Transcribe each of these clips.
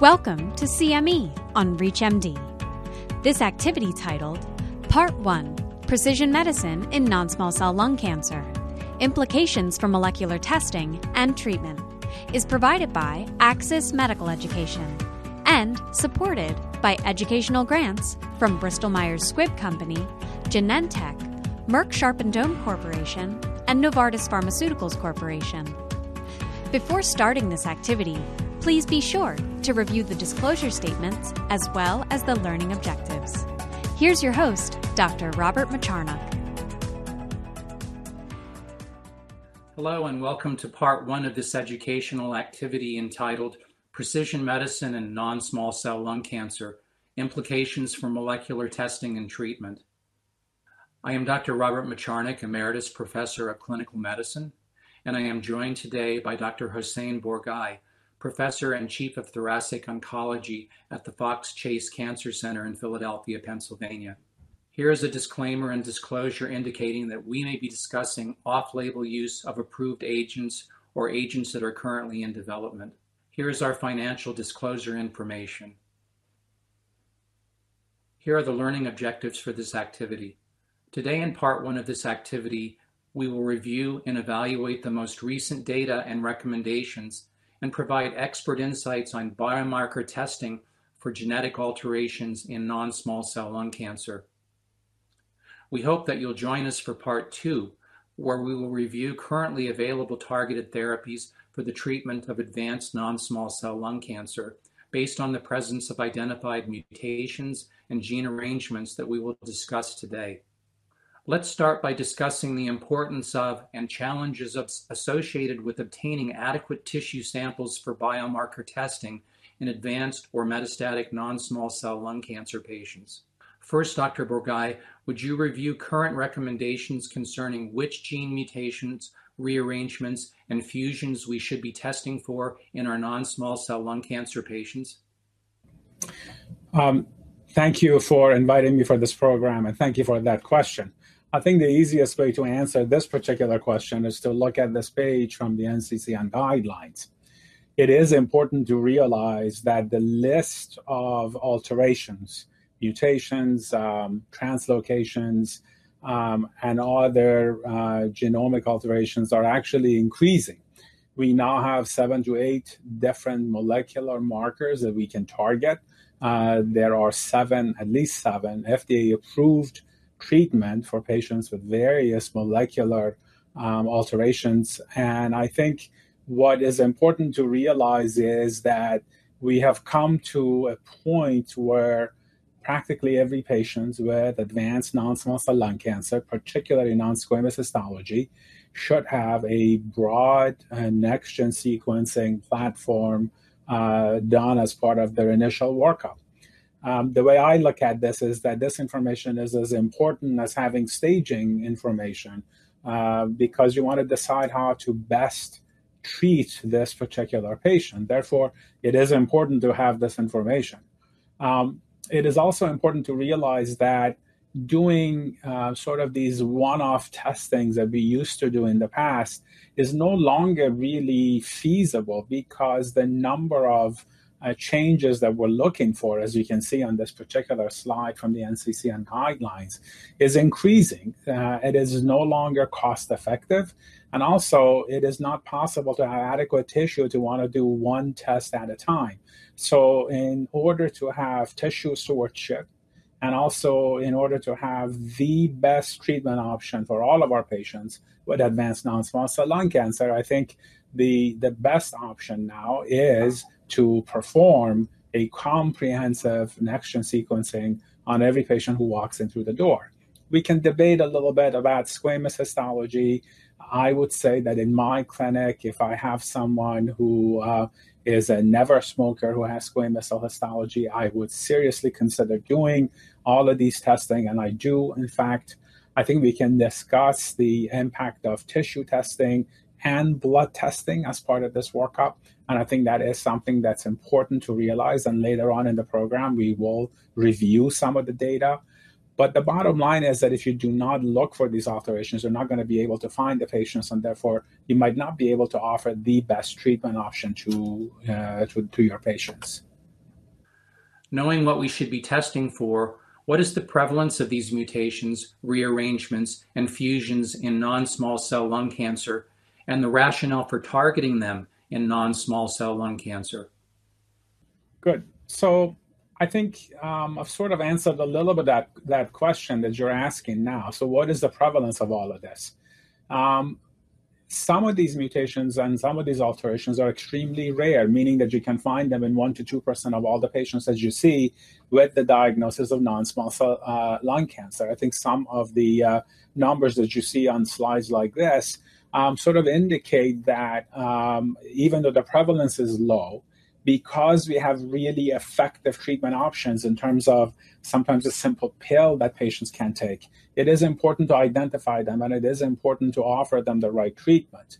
Welcome to CME on ReachMD. This activity titled Part 1 Precision Medicine in Non Small Cell Lung Cancer Implications for Molecular Testing and Treatment is provided by Axis Medical Education and supported by educational grants from Bristol Myers Squibb Company, Genentech, Merck Sharp and Dohme Corporation, and Novartis Pharmaceuticals Corporation. Before starting this activity, please be sure to review the disclosure statements as well as the learning objectives. Here's your host, Dr. Robert Mocharnuk. Hello, and welcome to part one of this educational activity entitled Precision Medicine and Non Small Cell Lung Cancer Implications for Molecular Testing and Treatment. I am Dr. Robert Mocharnuk, Emeritus Professor of Clinical Medicine, and I am joined today by Dr. Hossein Borghaei, professor and chief of thoracic oncology at the Fox Chase Cancer Center in Philadelphia, Pennsylvania. Here is a disclaimer and disclosure indicating that we may be discussing off label use of approved agents or agents that are currently in development. Here is our financial disclosure information. Here are the learning objectives for this activity. Today, in part one of this activity, we will review and evaluate the most recent data and recommendations and provide expert insights on biomarker testing for genetic alterations in non small cell lung cancer. We hope that you'll join us for part two, where we will review currently available targeted therapies for the treatment of advanced non small cell lung cancer based on the presence of identified mutations and gene arrangements that we will discuss today. Let's start by discussing the importance of and challenges of, associated with obtaining adequate tissue samples for biomarker testing in advanced or metastatic non-small cell lung cancer patients. First, Dr. Borghaei, would you review current recommendations concerning which gene mutations, rearrangements, and fusions we should be testing for in our non-small cell lung cancer patients? Um, thank you for inviting me for this program, and thank you for that question. I think the easiest way to answer this particular question is to look at this page from the NCCN guidelines. It is important to realize that the list of alterations, mutations, um, translocations, um, and other uh, genomic alterations are actually increasing. We now have seven to eight different molecular markers that we can target. Uh, there are seven, at least seven, FDA approved treatment for patients with various molecular um, alterations. And I think what is important to realize is that we have come to a point where practically every patient with advanced non-small cell lung cancer, particularly non-squamous histology, should have a broad uh, next-gen sequencing platform uh, done as part of their initial workup. Um, the way I look at this is that this information is as important as having staging information uh, because you want to decide how to best treat this particular patient. Therefore, it is important to have this information. Um, it is also important to realize that doing uh, sort of these one off testings that we used to do in the past is no longer really feasible because the number of uh, changes that we're looking for, as you can see on this particular slide from the NCCN guidelines, is increasing. Uh, it is no longer cost effective. And also, it is not possible to have adequate tissue to want to do one test at a time. So, in order to have tissue stewardship, and also in order to have the best treatment option for all of our patients with advanced non-small cell lung cancer, I think the the best option now is to perform a comprehensive next gen sequencing on every patient who walks in through the door. We can debate a little bit about squamous histology. I would say that in my clinic, if I have someone who uh, is a never smoker who has squamous cell histology, I would seriously consider doing all of these testing. And I do, in fact, I think we can discuss the impact of tissue testing and blood testing as part of this workup. And I think that is something that's important to realize. And later on in the program, we will review some of the data. But the bottom line is that if you do not look for these alterations, you're not going to be able to find the patients, and therefore you might not be able to offer the best treatment option to uh, to, to, your patients. Knowing what we should be testing for, what is the prevalence of these mutations, rearrangements, and fusions in non-small cell lung cancer, and the rationale for targeting them in non-small cell lung cancer? Good. So I think um, I've sort of answered a little bit that that question that you're asking now. So what is the prevalence of all of this? Um, some of these mutations and some of these alterations are extremely rare, meaning that you can find them in 1% to 2% of all the patients that you see with the diagnosis of non small cell uh, lung cancer. I think some of the uh, numbers that you see on slides like this um, sort of indicate that um, even though the prevalence is low, because we have really effective treatment options in terms of sometimes a simple pill that patients can take, it is important to identify them and it is important to offer them the right treatment.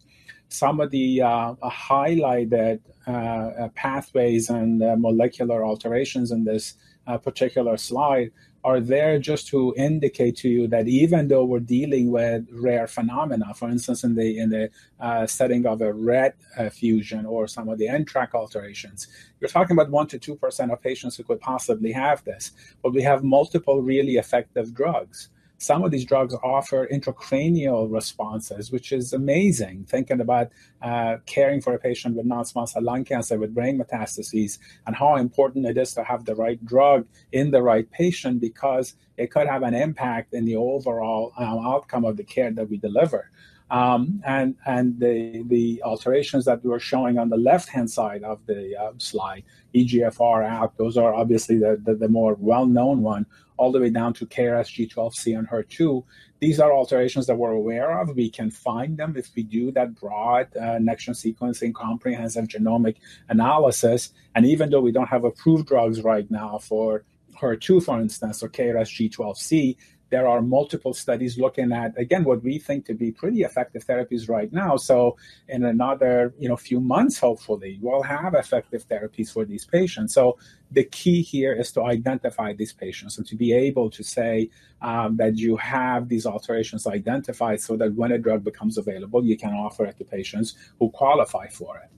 Some of the uh, highlighted uh, uh pathways and uh, molecular alterations in this uh, particular slide are there just to indicate to you that even though we're dealing with rare phenomena, for instance, in the in the uh, setting of a RET uh, fusion or some of the NTRK alterations, you're talking about one to two percent of patients who could possibly have this. But we have multiple really effective drugs. Some of these drugs offer intracranial responses, which is amazing. Thinking about uh, caring for a patient with non-small cell lung cancer with brain metastases and how important it is to have the right drug in the right patient because it could have an impact in the overall um, outcome of the care that we deliver. Um, and and the the alterations that we were showing on the left hand side of the uh, slide, EGFR, ALK, those are obviously the, the, the more well known one, all the way down to KRAS G12C and HER2. These are alterations that we're aware of. We can find them if we do that broad uh, next-gen sequencing comprehensive genomic analysis. And even though we don't have approved drugs right now for HER2, for instance, or KRAS G12C, there are multiple studies looking at again what we think to be pretty effective therapies right now so in another you know few months hopefully we'll have effective therapies for these patients so the key here is to identify these patients and to be able to say um, that you have these alterations identified so that when a drug becomes available you can offer it to patients who qualify for it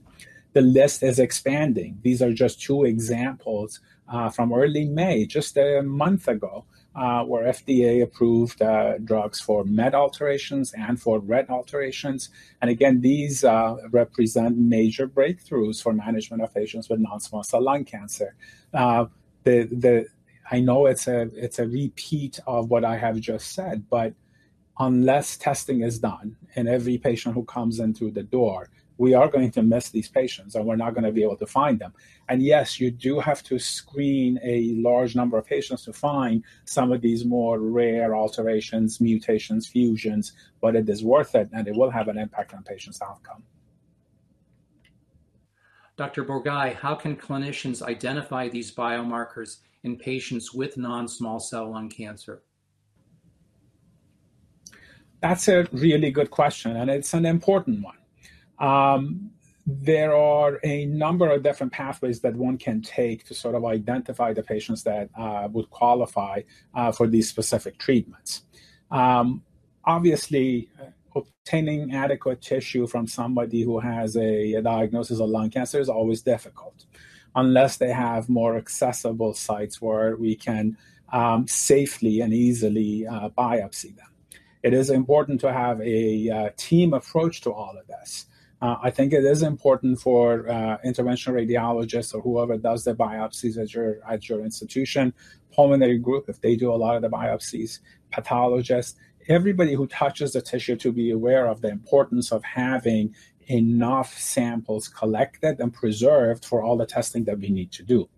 the list is expanding these are just two examples uh, from early may just a month ago uh, where FDA approved uh, drugs for MET alterations and for RET alterations. And again, these uh, represent major breakthroughs for management of patients with non-small cell lung cancer. Uh, the the I know it's a it's a repeat of what I have just said, but unless testing is done in every patient who comes in through the door, we are going to miss these patients and we're not going to be able to find them. And yes, you do have to screen a large number of patients to find some of these more rare alterations, mutations, fusions, but it is worth it and it will have an impact on patients' outcome. Dr. Borghaei, how can clinicians identify these biomarkers in patients with non small cell lung cancer? That's a really good question, and it's an important one. Um, there are a number of different pathways that one can take to sort of identify the patients that uh, would qualify uh, for these specific treatments. Um, obviously, obtaining adequate tissue from somebody who has a, a, diagnosis of lung cancer is always difficult, unless they have more accessible sites where we can um, safely and easily uh, biopsy them. It is important to have a uh, team approach to all of this. Uh, I think it is important for uh, interventional radiologists or whoever does the biopsies at your at your institution, pulmonary group if they do a lot of the biopsies, pathologists, everybody who touches the tissue to be aware of the importance of having enough samples collected and preserved for all the testing that we need to do.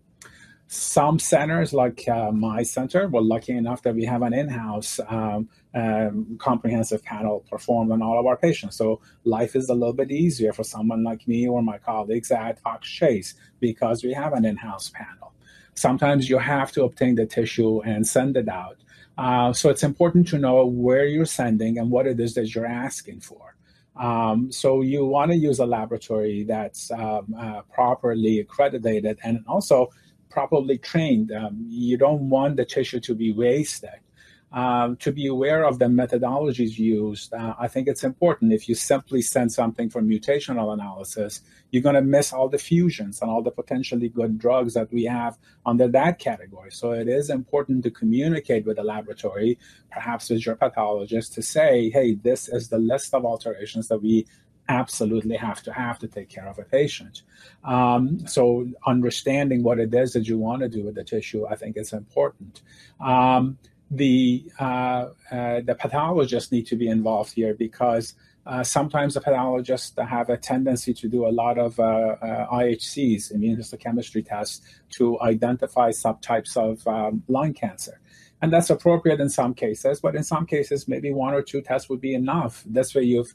Some centers, like uh, my center, we're lucky enough that we have an in-house um, um, comprehensive panel performed on all of our patients. So life is a little bit easier for someone like me or my colleagues at Fox Chase because we have an in-house panel. Sometimes you have to obtain the tissue and send it out. Uh, so it's important to know where you're sending and what it is that you're asking for. Um, so you want to use a laboratory that's um, uh, properly accredited and also properly trained. Um, you don't want the tissue to be wasted. Um, to be aware of the methodologies used. Uh, I think it's important. If you simply send something for mutational analysis, you're going to miss all the fusions and all the potentially good drugs that we have under that category. So it is important to communicate with the laboratory, perhaps with your pathologist, to say, hey, this is the list of alterations that we absolutely have to have to take care of a patient. Um, so understanding what it is that you want to do with the tissue, I think is important. Um, the uh, uh, the pathologists need to be involved here because uh, sometimes the pathologists have a tendency to do a lot of uh, IHCs, immunohistochemistry tests, to identify subtypes of um, lung cancer. And that's appropriate in some cases, but in some cases, maybe one or two tests would be enough. This way, you've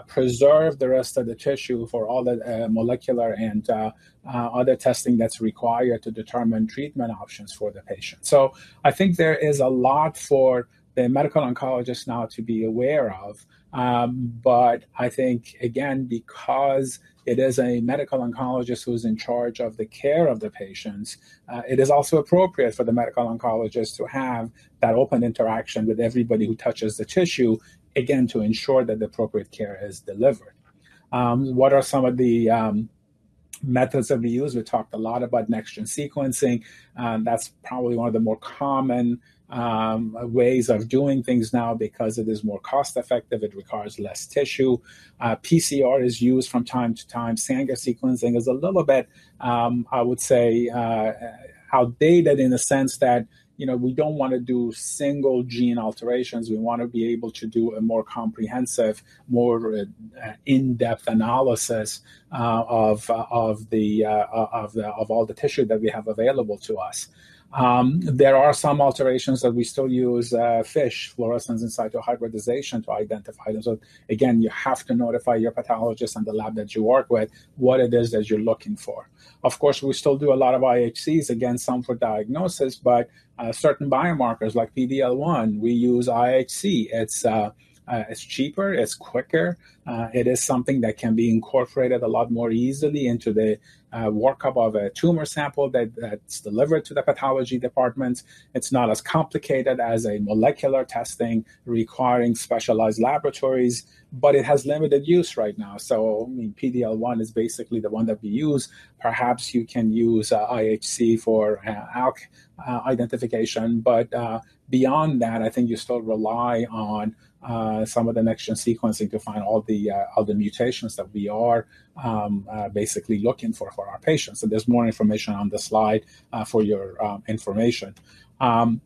preserve the rest of the tissue for all the uh, molecular and uh, uh, other testing that's required to determine treatment options for the patient. So I think there is a lot for the medical oncologist now to be aware of. Um, but I think, again, because it is a medical oncologist who's in charge of the care of the patients, uh, it is also appropriate for the medical oncologist to have that open interaction with everybody who touches the tissue again, to ensure that the appropriate care is delivered. Um, what are some of the um, methods that we use? We talked a lot about next gen sequencing. Um, that's probably one of the more common um, ways of doing things now because it is more cost effective. It requires less tissue. Uh, PCR is used from time to time. Sanger sequencing is a little bit, um, I would say, uh, outdated in the sense that you know, we don't want to do single gene alterations. We want to be able to do a more comprehensive, more uh, in-depth analysis uh, of uh, of the uh, of the of all the tissue that we have available to us. Um, there are some alterations that we still use uh, FISH, fluorescence in situ hybridization, to identify them. So again, you have to notify your pathologist and the lab that you work with what it is that you're looking for. Of course, we still do a lot of IHCs, again, some for diagnosis, but uh, certain biomarkers like PDL1, we use IHC. It's uh, uh, it's cheaper, it's quicker. Uh, it is something that can be incorporated a lot more easily into the uh, workup of a tumor sample that, that's delivered to the pathology department. It's not as complicated as a molecular testing requiring specialized laboratories, but it has limited use right now. So, I mean, PDL1 is basically the one that we use. Perhaps you can use uh, IHC for uh, ALK uh, identification, but uh, beyond that, I think you still rely on some of the next gen sequencing to find all the uh, all the mutations that we are um, uh, basically looking for for our patients. And there's more information on the slide uh, for your um, information. Um,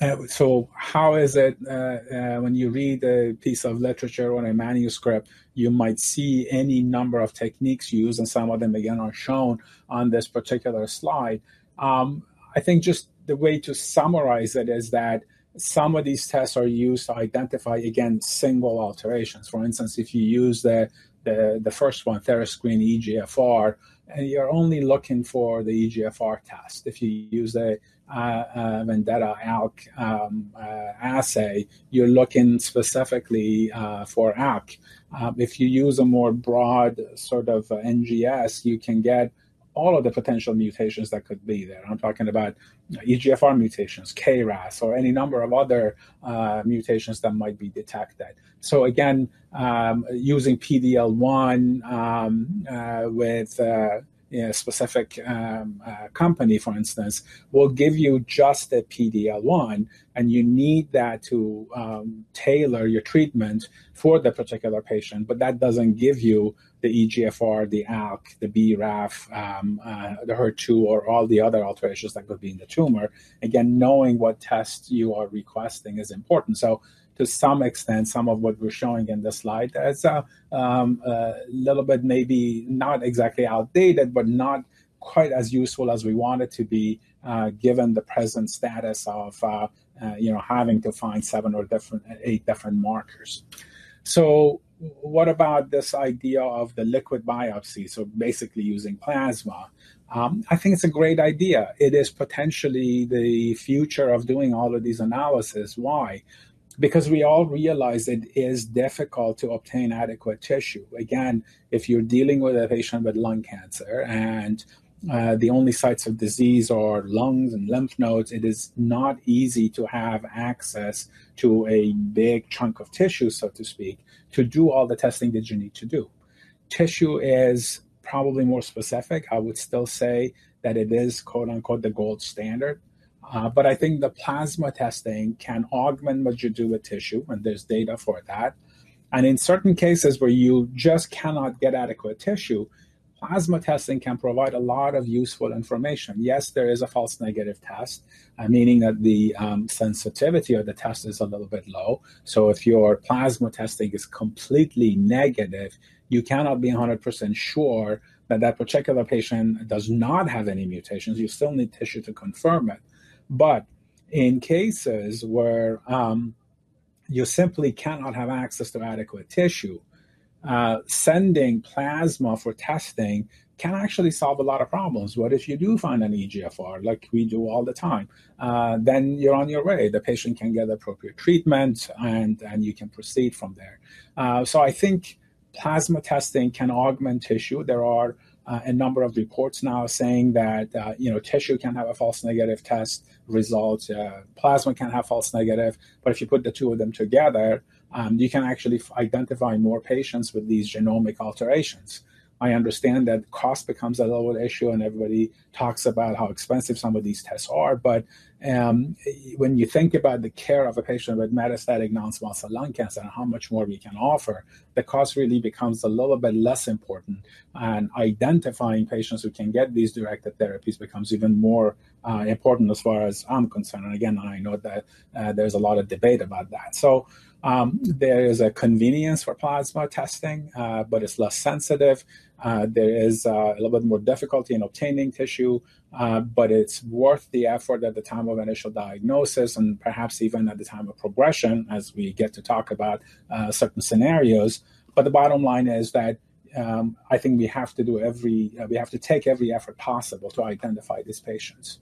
uh, so, how is it uh, when you read a piece of literature or a manuscript? You might see any number of techniques used, and some of them again are shown on this particular slide. Um, I think just the way to summarize it is that some of these tests are used to identify again single alterations. For instance, if you use the the, the first one, Therascreen EGFR, and you're only looking for the EGFR test. If you use the uh, uh, Ventana ALK um, uh, assay, you're looking specifically uh, for ALK. Um, if you use a more broad sort of NGS, you can get all of the potential mutations that could be there. I'm talking about EGFR mutations, KRAS, or any number of other uh, mutations that might be detected. So again, um, using PDL1 um, uh, with uh, a specific um, uh, company, for instance, will give you just a PDL1, and you need that to um, tailor your treatment for the particular patient. But that doesn't give you the EGFR, the ALK, the BRAF, um, uh, the HER2, or all the other alterations that could be in the tumor. Again, knowing what test you are requesting is important. So to some extent, some of what we're showing in the slide is a, um, a little bit maybe not exactly outdated, but not quite as useful as we want it to be, uh, given the present status of uh, uh, you know having to find seven or different eight different markers. So what about this idea of the liquid biopsy? So basically using plasma. Um, I think it's a great idea. It is potentially the future of doing all of these analysis. Why? Because we all realize it is difficult to obtain adequate tissue. Again, if you're dealing with a patient with lung cancer and uh, the only sites of disease are lungs and lymph nodes, it is not easy to have access to a big chunk of tissue, so to speak, to do all the testing that you need to do. Tissue is probably more specific. I would still say that it is quote unquote the gold standard. Uh, but I think the plasma testing can augment what you do with tissue, and there's data for that. And in certain cases where you just cannot get adequate tissue, plasma testing can provide a lot of useful information. Yes, there is a false negative test, uh, meaning that the um, sensitivity of the test is a little bit low. So if your plasma testing is completely negative, you cannot be 100% sure that that particular patient does not have any mutations. You still need tissue to confirm it. But in cases where um, you simply cannot have access to adequate tissue, uh, sending plasma for testing can actually solve a lot of problems. What if you do find an EGFR, like we do all the time? Uh, then you're on your way. The patient can get appropriate treatment, and and you can proceed from there. Uh, so I think plasma testing can augment tissue. There are uh, a number of reports now saying that uh, you know tissue can have a false negative test result, uh, plasma can have false negative, but if you put the two of them together, um, you can actually identify more patients with these genomic alterations. I understand that cost becomes a little issue, and everybody talks about how expensive some of these tests are. But um, when you think about the care of a patient with metastatic non-small cell lung cancer and how much more we can offer, the cost really becomes a little bit less important. And identifying patients who can get these directed therapies becomes even more uh, important as far as I'm concerned. And again, I know that uh, there's a lot of debate about that. So um, there is a convenience for plasma testing, uh, but it's less sensitive. Uh, there is uh, a little bit more difficulty in obtaining tissue, uh, but it's worth the effort at the time of initial diagnosis and perhaps even at the time of progression as we get to talk about uh, certain scenarios. But the bottom line is that um, I think we have to do every, we have to take every effort possible to identify these patients.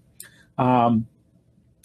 Um,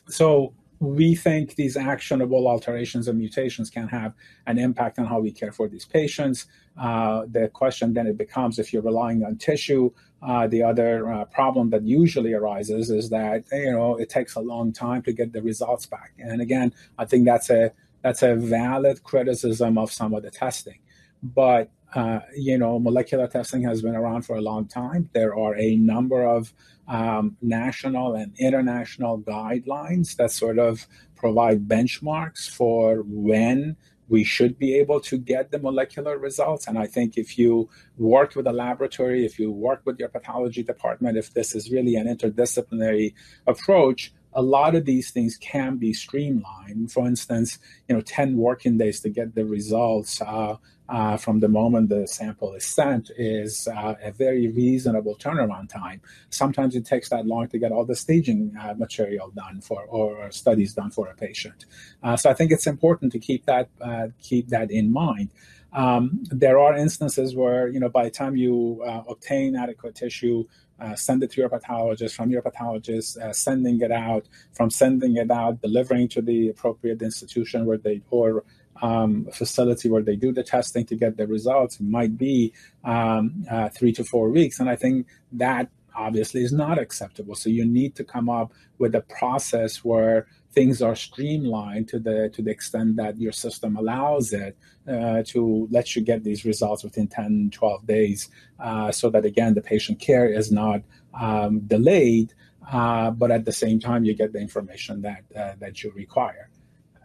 so we think these actionable alterations and mutations can have an impact on how we care for these patients. Uh, the question then it becomes if you're relying on tissue, uh, the other uh, problem that usually arises is that you know it takes a long time to get the results back. And again, I think that's a that's a valid criticism of some of the testing. But uh, you know, molecular testing has been around for a long time. There are a number of um, national and international guidelines that sort of provide benchmarks for when we should be able to get the molecular results. And I think if you work with a laboratory, if you work with your pathology department, if this is really an interdisciplinary approach, a lot of these things can be streamlined. For instance, you know, 10 working days to get the results uh, uh, from the moment the sample is sent is uh, a very reasonable turnaround time. Sometimes it takes that long to get all the staging uh, material done for or studies done for a patient. Uh, so I think it's important to keep that uh, keep that in mind. Um, there are instances where you know by the time you obtain adequate tissue, uh, send it to your pathologist, from your pathologist, uh, sending it out, from sending it out, delivering to the appropriate institution where they or um, facility where they do the testing to get the results. It might be um, uh, three to four weeks. And I think that obviously is not acceptable. So you need to come up with a process where things are streamlined to the to the extent that your system allows it uh, to let you get these results within 10 12 days uh, so that again the patient care is not um, delayed uh, but at the same time you get the information that uh, that you require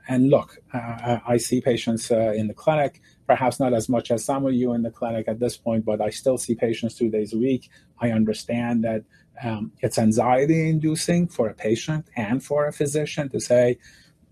and look, I see patients uh, in the clinic, perhaps not as much as some of you in the clinic at this point, but I still see patients two days a week. I understand that um, it's anxiety inducing for a patient and for a physician to say,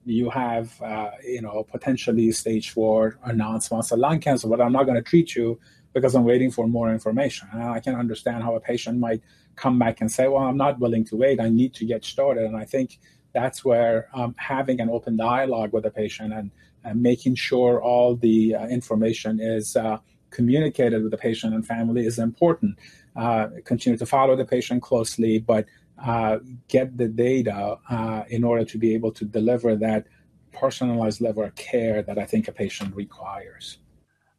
you have, uh, you know, potentially stage four or non-small cell lung cancer, but I'm not going to treat you because I'm waiting for more information. And I can understand how a patient might come back and say, well, I'm not willing to wait. I need to get started. And I think that's where um, having an open dialogue with the patient and, and making sure all the uh, information is uh, communicated with the patient and family is important. Uh, continue to follow the patient closely, but uh, get the data uh, in order to be able to deliver that personalized level of care that I think a patient requires.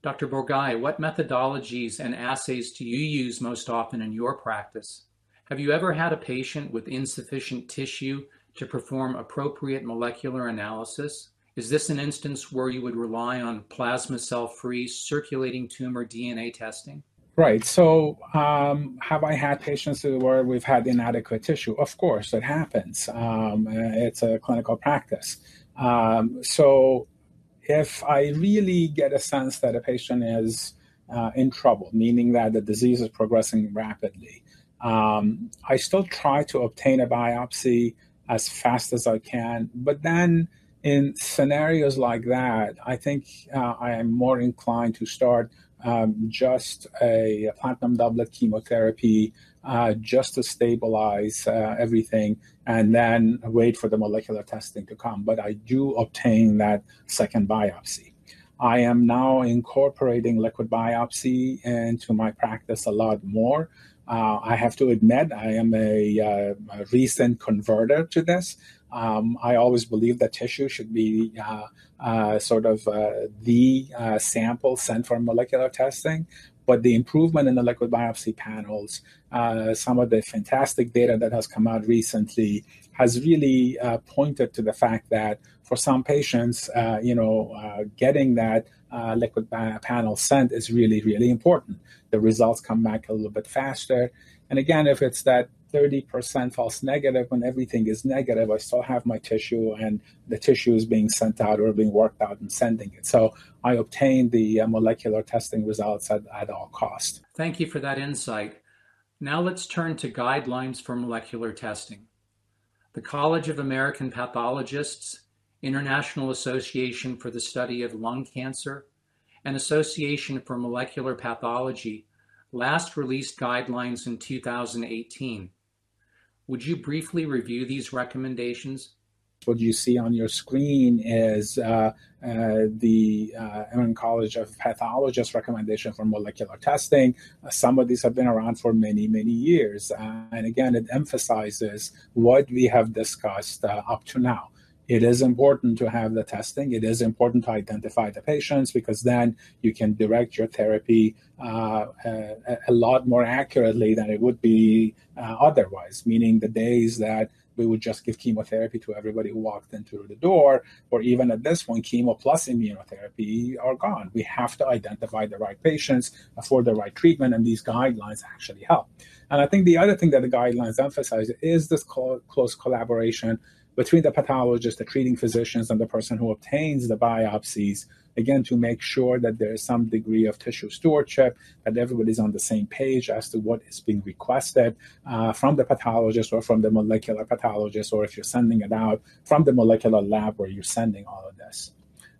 Dr. Borghaei, what methodologies and assays do you use most often in your practice? Have you ever had a patient with insufficient tissue to perform appropriate molecular analysis? Is this an instance where you would rely on plasma cell free circulating tumor DNA testing? Right. So, um, have I had patients where we've had inadequate tissue? Of course, it happens. Um, it's a clinical practice. Um, so, if I really get a sense that a patient is uh, in trouble, meaning that the disease is progressing rapidly, um, I still try to obtain a biopsy as fast as I can. But then, in scenarios like that, I think uh, I am more inclined to start um, just a, platinum doublet chemotherapy uh, just to stabilize uh, everything and then wait for the molecular testing to come. But I do obtain that second biopsy. I am now incorporating liquid biopsy into my practice a lot more. Uh, I have to admit, I am a, uh, a recent converter to this. Um, I always believe that tissue should be uh, uh, sort of uh, the uh, sample sent for molecular testing. But the improvement in the liquid biopsy panels, some of the fantastic data that has come out recently, has really uh, pointed to the fact that for some patients, you know, getting that liquid panel sent is really, really important. The results come back a little bit faster. And again, if it's that 30% false negative when everything is negative, I still have my tissue and the tissue is being sent out or being worked out and sending it. So I obtain the uh, molecular testing results at, at all cost. Thank you for that insight. Now let's turn to guidelines for molecular testing. The College of American Pathologists, International Association for the Study of Lung Cancer, and Association for Molecular Pathology last released guidelines in 2018. Would you briefly review these recommendations? What you see on your screen is uh, uh, the uh, American College of Pathologists recommendation for molecular testing. Uh, some of these have been around for many, many years. Uh, and again, it emphasizes what we have discussed uh, up to now it is important to have the testing. It is important to identify the patients because then you can direct your therapy uh, a, a, lot more accurately than it would be uh, otherwise. Meaning the days that we would just give chemotherapy to everybody who walked in through the door, or even at this point, chemo plus immunotherapy are gone. We have to identify the right patients for the right treatment, and these guidelines actually help. And I think the other thing that the guidelines emphasize is this co- close collaboration between the pathologist, the treating physicians, and the person who obtains the biopsies, again, to make sure that there is some degree of tissue stewardship, that everybody's on the same page as to what is being requested uh, from the pathologist or from the molecular pathologist, or if you're sending it out from the molecular lab where you're sending all of this.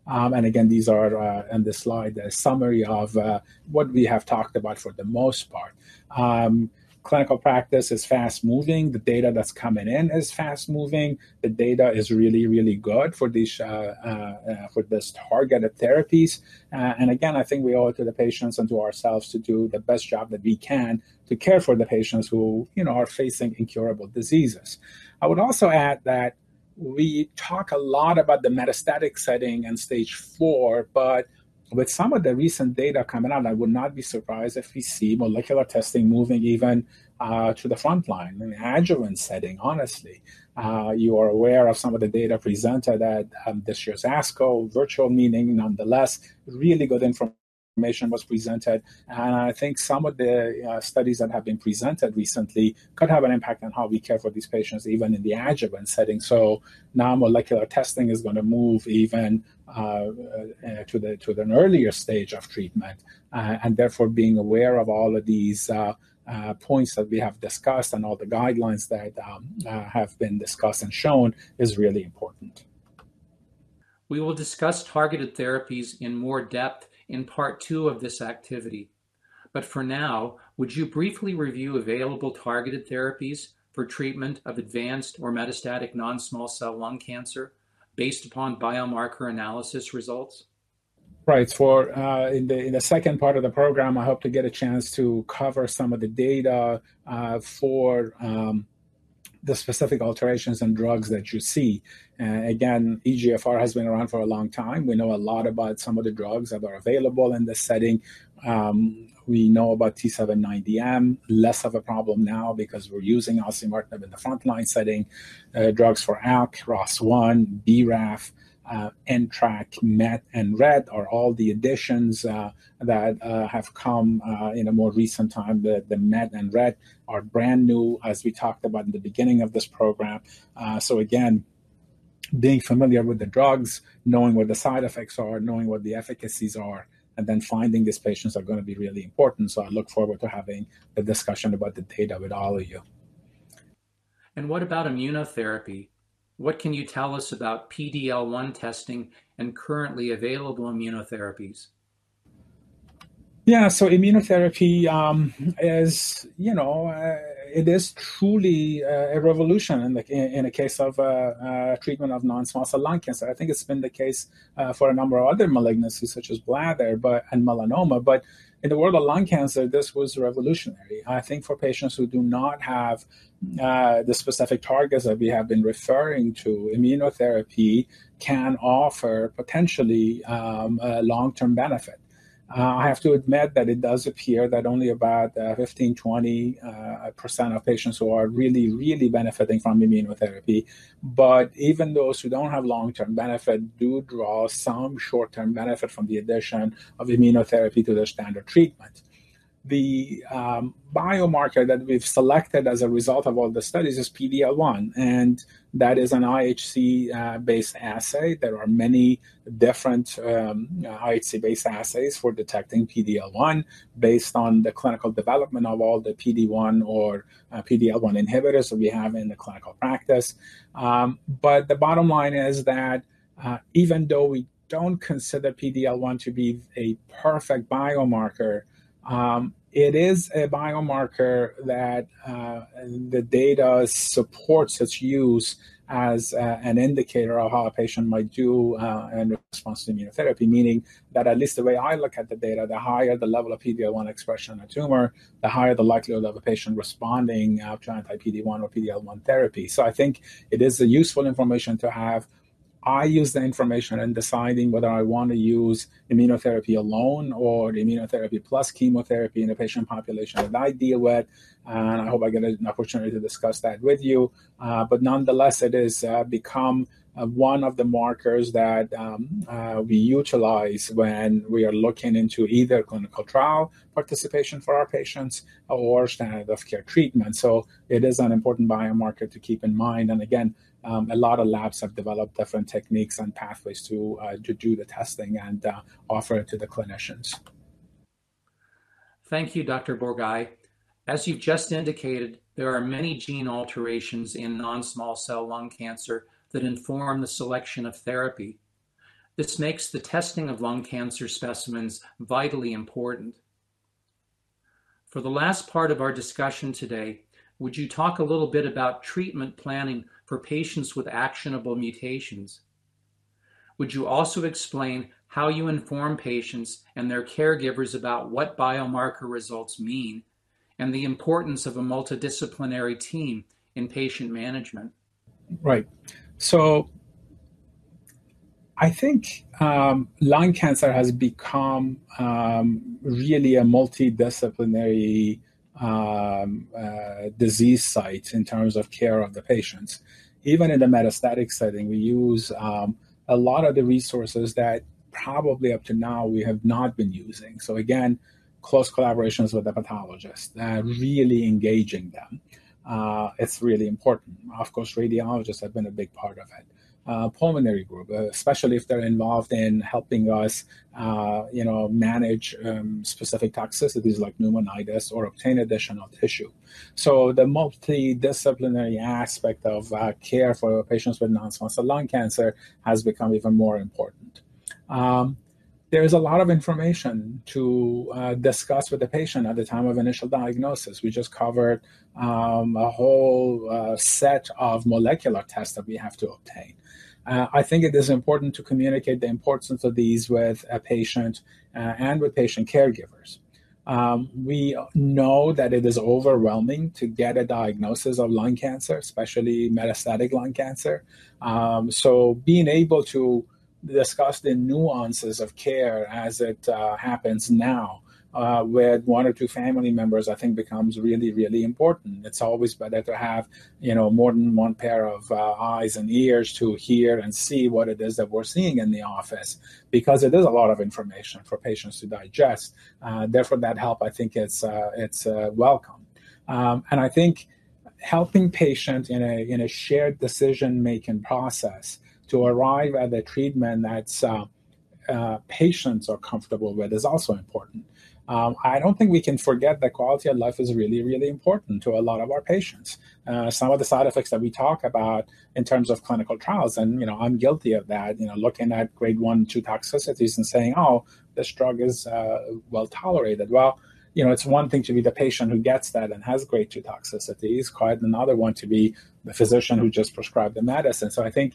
Um, and again, these are uh, in this slide a summary of uh, what we have talked about for the most part. Um, clinical practice is fast moving. The data that's coming in is fast moving. The data is really, really good for these uh, uh, uh, for this targeted therapies. And again, I think we owe it to the patients and to ourselves to do the best job that we can to care for the patients who you know are facing incurable diseases. I would also add that we talk a lot about the metastatic setting and stage four, but with some of the recent data coming out, I would not be surprised if we see molecular testing moving even uh, to the front line in the adjuvant setting, honestly. Uh, you are aware of some of the data presented at um, this year's ASCO virtual meeting. Nonetheless, really good information information was presented. And I think some of the uh, studies that have been presented recently could have an impact on how we care for these patients, even in the adjuvant setting. So now molecular testing is going to move even to the to an earlier stage of treatment, uh, and therefore being aware of all of these. Uh, uh, points that we have discussed and all the guidelines that um, have been discussed and shown is really important. We will discuss targeted therapies in more depth in part two of this activity. But for now, would you briefly review available targeted therapies for treatment of advanced or metastatic non-small cell lung cancer based upon biomarker analysis results? Right. For uh, in the in the second part of the program, I hope to get a chance to cover some of the data uh, for um, the specific alterations and drugs that you see. Uh, again, EGFR has been around for a long time. We know a lot about some of the drugs that are available in this setting. Um, we know about T790M, less of a problem now because we're using osimertinib in the frontline setting. Uh, drugs for ALK, ROS1, BRAF, uh, NTRK, MET, and RET are all the additions uh, that uh, have come uh, in a more recent time. The, the MET and RET are brand new, as we talked about in the beginning of this program. Uh, so, again, being familiar with the drugs, knowing what the side effects are, knowing what the efficacies are, and then finding these patients are going to be really important. So, I look forward to having a discussion about the data with all of you. And what about immunotherapy? What can you tell us about PD-L1 testing and currently available immunotherapies? Yeah, so immunotherapy um, is, you know, uh, it is truly uh, a revolution in the in a case of uh, uh, treatment of non-small cell lung cancer. I think it's been the case for a number of other malignancies such as bladder, but and melanoma. But in the world of lung cancer, this was revolutionary. I think for patients who do not have uh, the specific targets that we have been referring to, immunotherapy can offer potentially um, long term benefit. Uh, I have to admit that it does appear that only about uh, 15 20 uh, percent of patients who are really, really benefiting from immunotherapy. But even those who don't have long term benefit do draw some short term benefit from the addition of immunotherapy to their standard treatment the um, biomarker that we've selected as a result of all the studies is PD-L1, and that is an IHC-based uh, assay. There are many different um, IHC-based assays for detecting PD-L1 based on the clinical development of all the PD-1 or uh, PD-L1 inhibitors that we have in the clinical practice. Um, but the bottom line is that uh, even though we don't consider PD-L1 to be a perfect biomarker, um, it is a biomarker that uh, the data supports its use as uh, an indicator of how a patient might do uh, in response to immunotherapy, meaning that at least the way I look at the data, the higher the level of PD-L1 expression in a tumor, the higher the likelihood of a patient responding uh, to anti-PD-1 or PD-L1 therapy. So I think it is a useful information to have I use the information in deciding whether I want to use immunotherapy alone or immunotherapy plus chemotherapy in a patient population that I deal with. And I hope I get an opportunity to discuss that with you. Uh, but nonetheless, it has uh, become uh, one of the markers that um, uh, we utilize when we are looking into either clinical trial participation for our patients or standard of care treatment. So it is an important biomarker to keep in mind. And again, um, a lot of labs have developed different techniques and pathways to, uh, to do the testing and uh, offer it to the clinicians. Thank you, Dr. Borghaei. As you've just indicated, there are many gene alterations in non small cell lung cancer that inform the selection of therapy. This makes the testing of lung cancer specimens vitally important. For the last part of our discussion today, would you talk a little bit about treatment planning for patients with actionable mutations? Would you also explain how you inform patients and their caregivers about what biomarker results mean and the importance of a multidisciplinary team in patient management? Right. So I think um, lung cancer has become um, really a multidisciplinary um, uh, disease site in terms of care of the patients. Even in the metastatic setting, we use um, a lot of the resources that probably up to now we have not been using. So again, close collaborations with the pathologist, uh, really engaging them. Uh, it's really important. Of course, radiologists have been a big part of it uh, pulmonary group, uh, especially if they're involved in helping us, uh, you know, manage um, specific toxicities like pneumonitis or obtain additional tissue. So the multidisciplinary aspect of uh, care for patients with non-small cell lung cancer has become even more important. Um, there's a lot of information to uh, discuss with the patient at the time of initial diagnosis. We just covered um, a whole uh, set of molecular tests that we have to obtain. Uh, I think it is important to communicate the importance of these with a patient uh, and with patient caregivers. Um, we know that it is overwhelming to get a diagnosis of lung cancer, especially metastatic lung cancer. Um, so, being able to discuss the nuances of care as it uh, happens now uh, with one or two family members, I think becomes really, really important. It's always better to have, you know, more than one pair of uh, eyes and ears to hear and see what it is that we're seeing in the office, because it is a lot of information for patients to digest. Uh, therefore, that help I think it's uh, it's uh, welcome, um, and I think helping patient in a in a shared decision making process to arrive at a treatment that's uh, uh, patients are comfortable with is also important. Um, I don't think we can forget that quality of life is really, really important to a lot of our patients. Uh, some of the side effects that we talk about in terms of clinical trials, and you know, I'm guilty of that. You know, looking at grade one, two toxicities and saying, "Oh, this drug is uh, well tolerated." Well, you know, it's one thing to be the patient who gets that and has grade two toxicities, quite another one to be the physician who just prescribed the medicine. So I think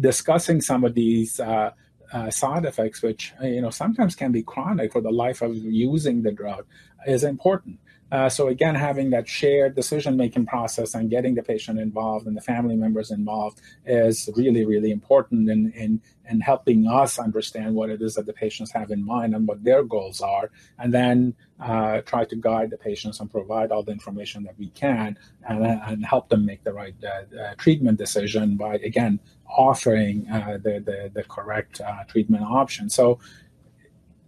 discussing some of these uh, uh, side effects, which you know sometimes can be chronic for the life of using the drug, is important. Uh, so again, having that shared decision-making process and getting the patient involved and the family members involved is really, really important in, in, in helping us understand what it is that the patients have in mind and what their goals are, and then uh, try to guide the patients and provide all the information that we can and, and help them make the right uh, uh treatment decision by, again, offering uh, the, the, the, correct uh, treatment option. So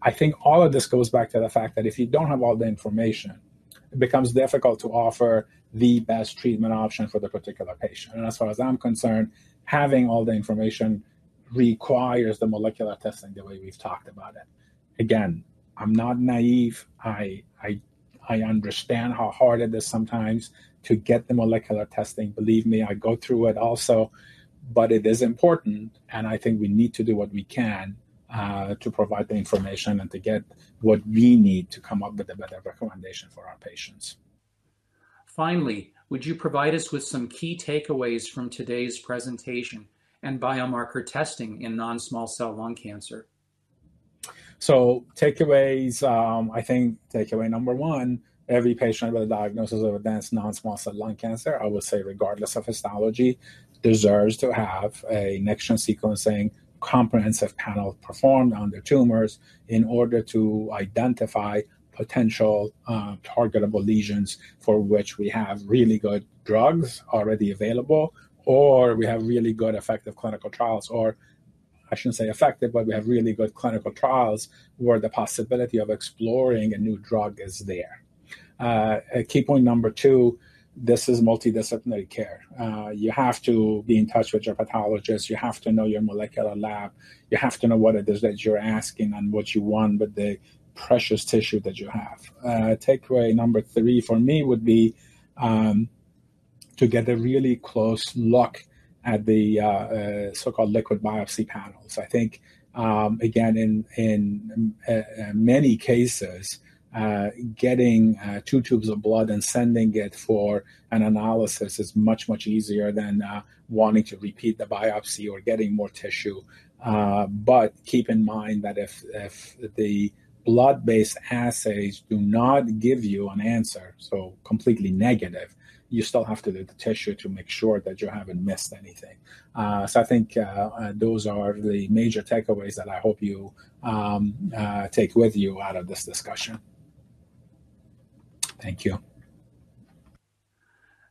I think all of this goes back to the fact that if you don't have all the information, it becomes difficult to offer the best treatment option for the particular patient. And as far as I'm concerned, having all the information requires the molecular testing the way we've talked about it. Again, I'm not naive. I I I understand how hard it is sometimes to get the molecular testing. Believe me, I go through it also, but it is important, and I think we need to do what we can uh, to provide the information and to get what we need to come up with a better recommendation for our patients. Finally, would you provide us with some key takeaways from today's presentation and biomarker testing in non-small cell lung cancer? So takeaways, um, I think takeaway number one, every patient with a diagnosis of advanced non-small cell lung cancer, I would say regardless of histology, deserves to have a next-gen sequencing comprehensive panel performed on the tumors in order to identify potential uh, targetable lesions for which we have really good drugs already available, or we have really good effective clinical trials, or I shouldn't say effective, but we have really good clinical trials where the possibility of exploring a new drug is there. Uh, key point number two this is multidisciplinary care. Uh, you have to be in touch with your pathologist. You have to know your molecular lab. You have to know what it is that you're asking and what you want with the precious tissue that you have. Uh, takeaway number three for me would be um, to get a really close look at the uh, uh so-called liquid biopsy panels. I think um, again in in uh, uh, many cases uh, getting uh, two tubes of blood and sending it for an analysis is much much easier than uh, wanting to repeat the biopsy or getting more tissue. Uh, but keep in mind that if if the blood-based assays do not give you an answer, so completely negative, you still have to do the tissue to make sure that you haven't missed anything. Uh, so I think uh, those are the major takeaways that I hope you um, take with you out of this discussion. Thank you.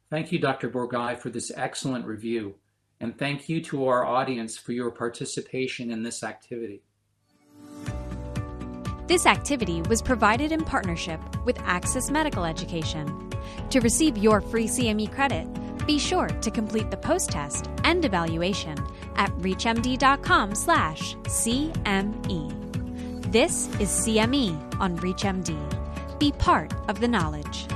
Thank you, Dr. Borghaei, for this excellent review. And thank you to our audience for your participation in this activity. This activity was provided in partnership with AXIS Medical Education. To receive your free CME credit, be sure to complete the post-test and evaluation at reachmd.com/cme. This is CME on ReachMD. Be part of the knowledge.